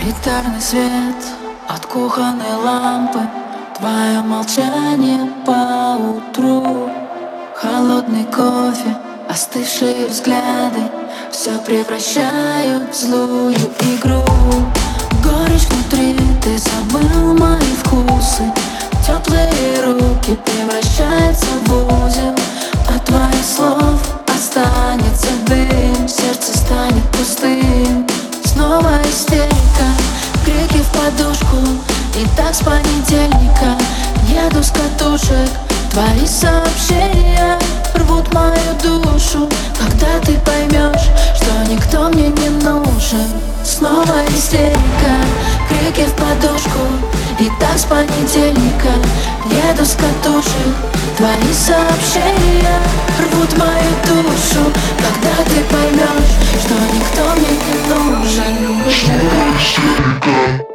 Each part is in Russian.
Солитарный свет от кухонной лампы. Твое молчание по утру Холодный кофе, остывшие взгляды. Все превращают в злую игру. Горечь внутри, ты забыл мои вкусы. Теплые руки превращаются в узел. От твоих слов останется дым. Сердце станет пустым Снова истерика, крики в подушку И так с понедельника. Еду с катушек Твои сообщения рвут мою душу. Когда ты поймешь, что никто мне не нужен. Снова истерика, крики в подушку И так с понедельника. Еду с катушек Твои сообщения рвут мою душу. Когда ты поймешь, истерика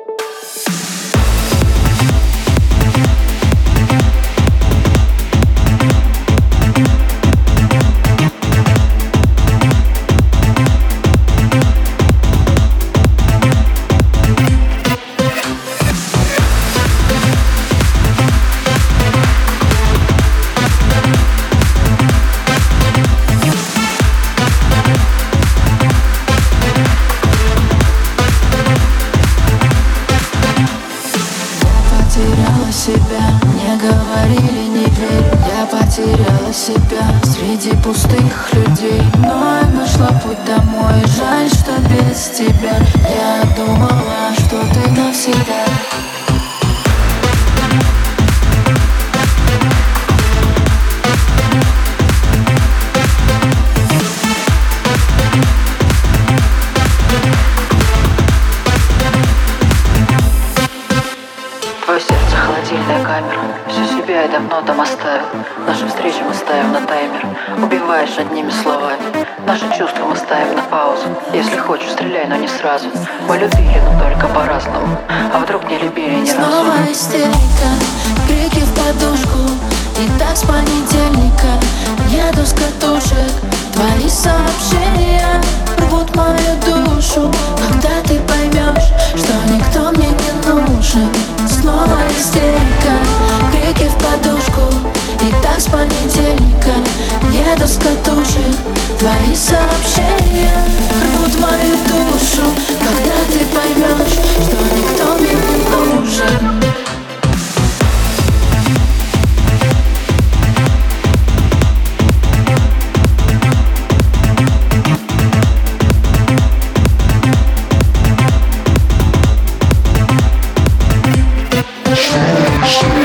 потеряла себя Не говорили, не верь Я потеряла себя Среди пустых людей. Но я сердце холодильная камера. Всю себя я давно там оставил. Наши встречи мы ставим на таймер. Убиваешь одними словами. Наши чувства мы ставим на паузу. Если хочешь, стреляй, но не сразу. Мы любили, но только по-разному. А вдруг не любили ни разу Снова истерика, крики в подушку. И так с понедельника. Еду с катушек. Твои сообщения рвут мою душу. Когда ты поймешь, что никто мне души Снова истерика. Крики в подушку И так с понедельника. Еду с катушек Твои сообщения Рвут мою душу. Когда ты поймешь, что Smash.